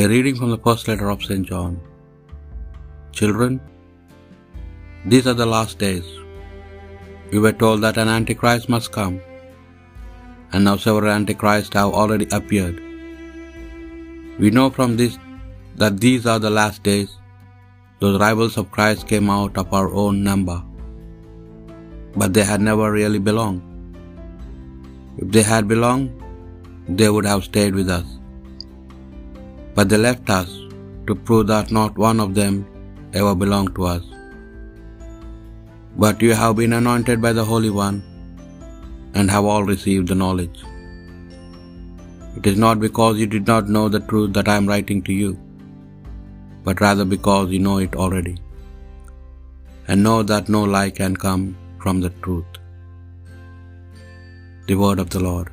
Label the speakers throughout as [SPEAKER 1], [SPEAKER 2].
[SPEAKER 1] A reading from the first letter of St. John. Children, these are the last days. We were told that an Antichrist must come, and now several Antichrists have already appeared. We know from this that these are the last days. Those rivals of Christ came out of our own number, but they had never really belonged. If they had belonged, they would have stayed with us. But they left us to prove that not one of them ever belonged to us. But you have been anointed by the Holy One and have all received the knowledge. It is not because you did not know the truth that I am writing to you, but rather because you know it already, and know that no lie can come from the truth. The word of the Lord.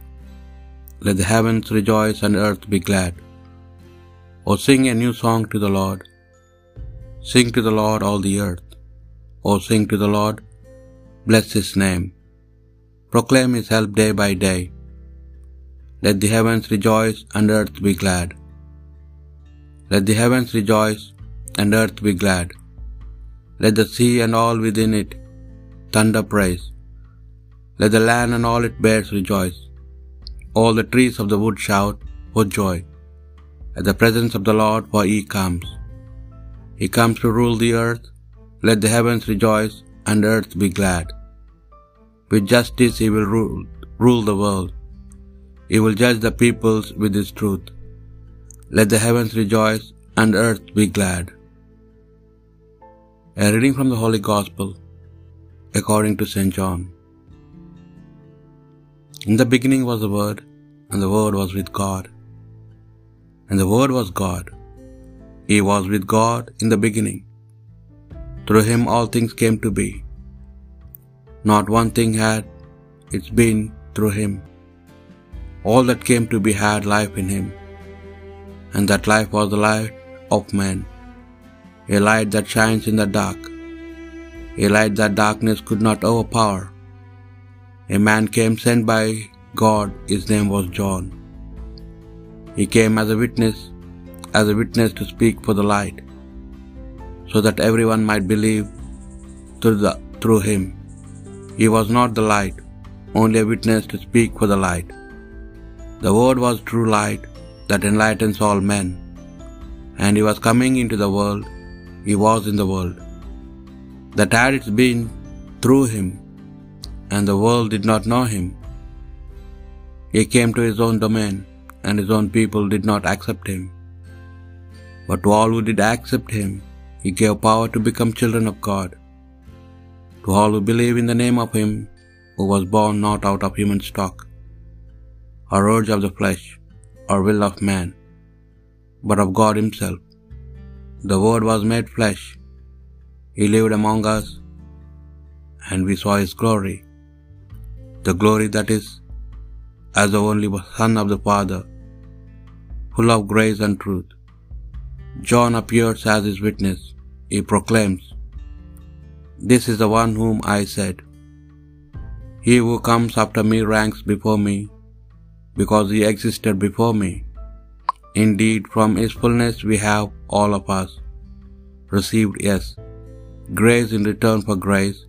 [SPEAKER 1] Let the heavens rejoice and earth be glad. O sing a new song to the Lord. Sing to the Lord all the earth. O sing to the Lord, bless his name. Proclaim his help day by day. Let the heavens rejoice and earth be glad. Let the heavens rejoice and earth be glad. Let the sea and all within it thunder praise. Let the land and all it bears rejoice. All the trees of the wood shout for joy at the presence of the Lord, for he comes. He comes to rule the earth. Let the heavens rejoice and earth be glad. With justice he will rule, rule the world. He will judge the peoples with his truth. Let the heavens rejoice and earth be glad. A reading from the Holy Gospel according to St. John. In the beginning was the Word, and the Word was with God, and the Word was God. He was with God in the beginning. Through him all things came to be. Not one thing had its been through him. All that came to be had life in him, and that life was the light of men, a light that shines in the dark, a light that darkness could not overpower. A man came sent by God, his name was John. He came as a witness, as a witness to speak for the light, so that everyone might believe through, the, through him. He was not the light, only a witness to speak for the light. The Word was true light that enlightens all men, and he was coming into the world, he was in the world. That had it been through him, and the world did not know him. He came to his own domain, and his own people did not accept him. But to all who did accept him, he gave power to become children of God. To all who believe in the name of him who was born not out of human stock, or urge of the flesh, or will of man, but of God himself. The Word was made flesh. He lived among us, and we saw his glory, the glory that is as the only Son of the Father, full of grace and truth. John appears as his witness. He proclaims, This is the one whom I said, He who comes after me ranks before me, because he existed before me. Indeed, from his fullness we have, all of us, received, yes, grace in return for grace,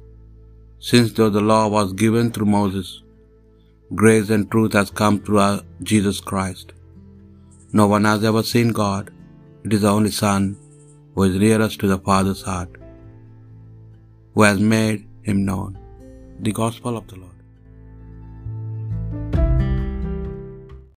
[SPEAKER 1] since though the law was given through Moses, grace and truth has come through our Jesus Christ. No one has ever seen God. It is the only Son who is nearest to the Father's heart, who has made him known. The Gospel of the Lord.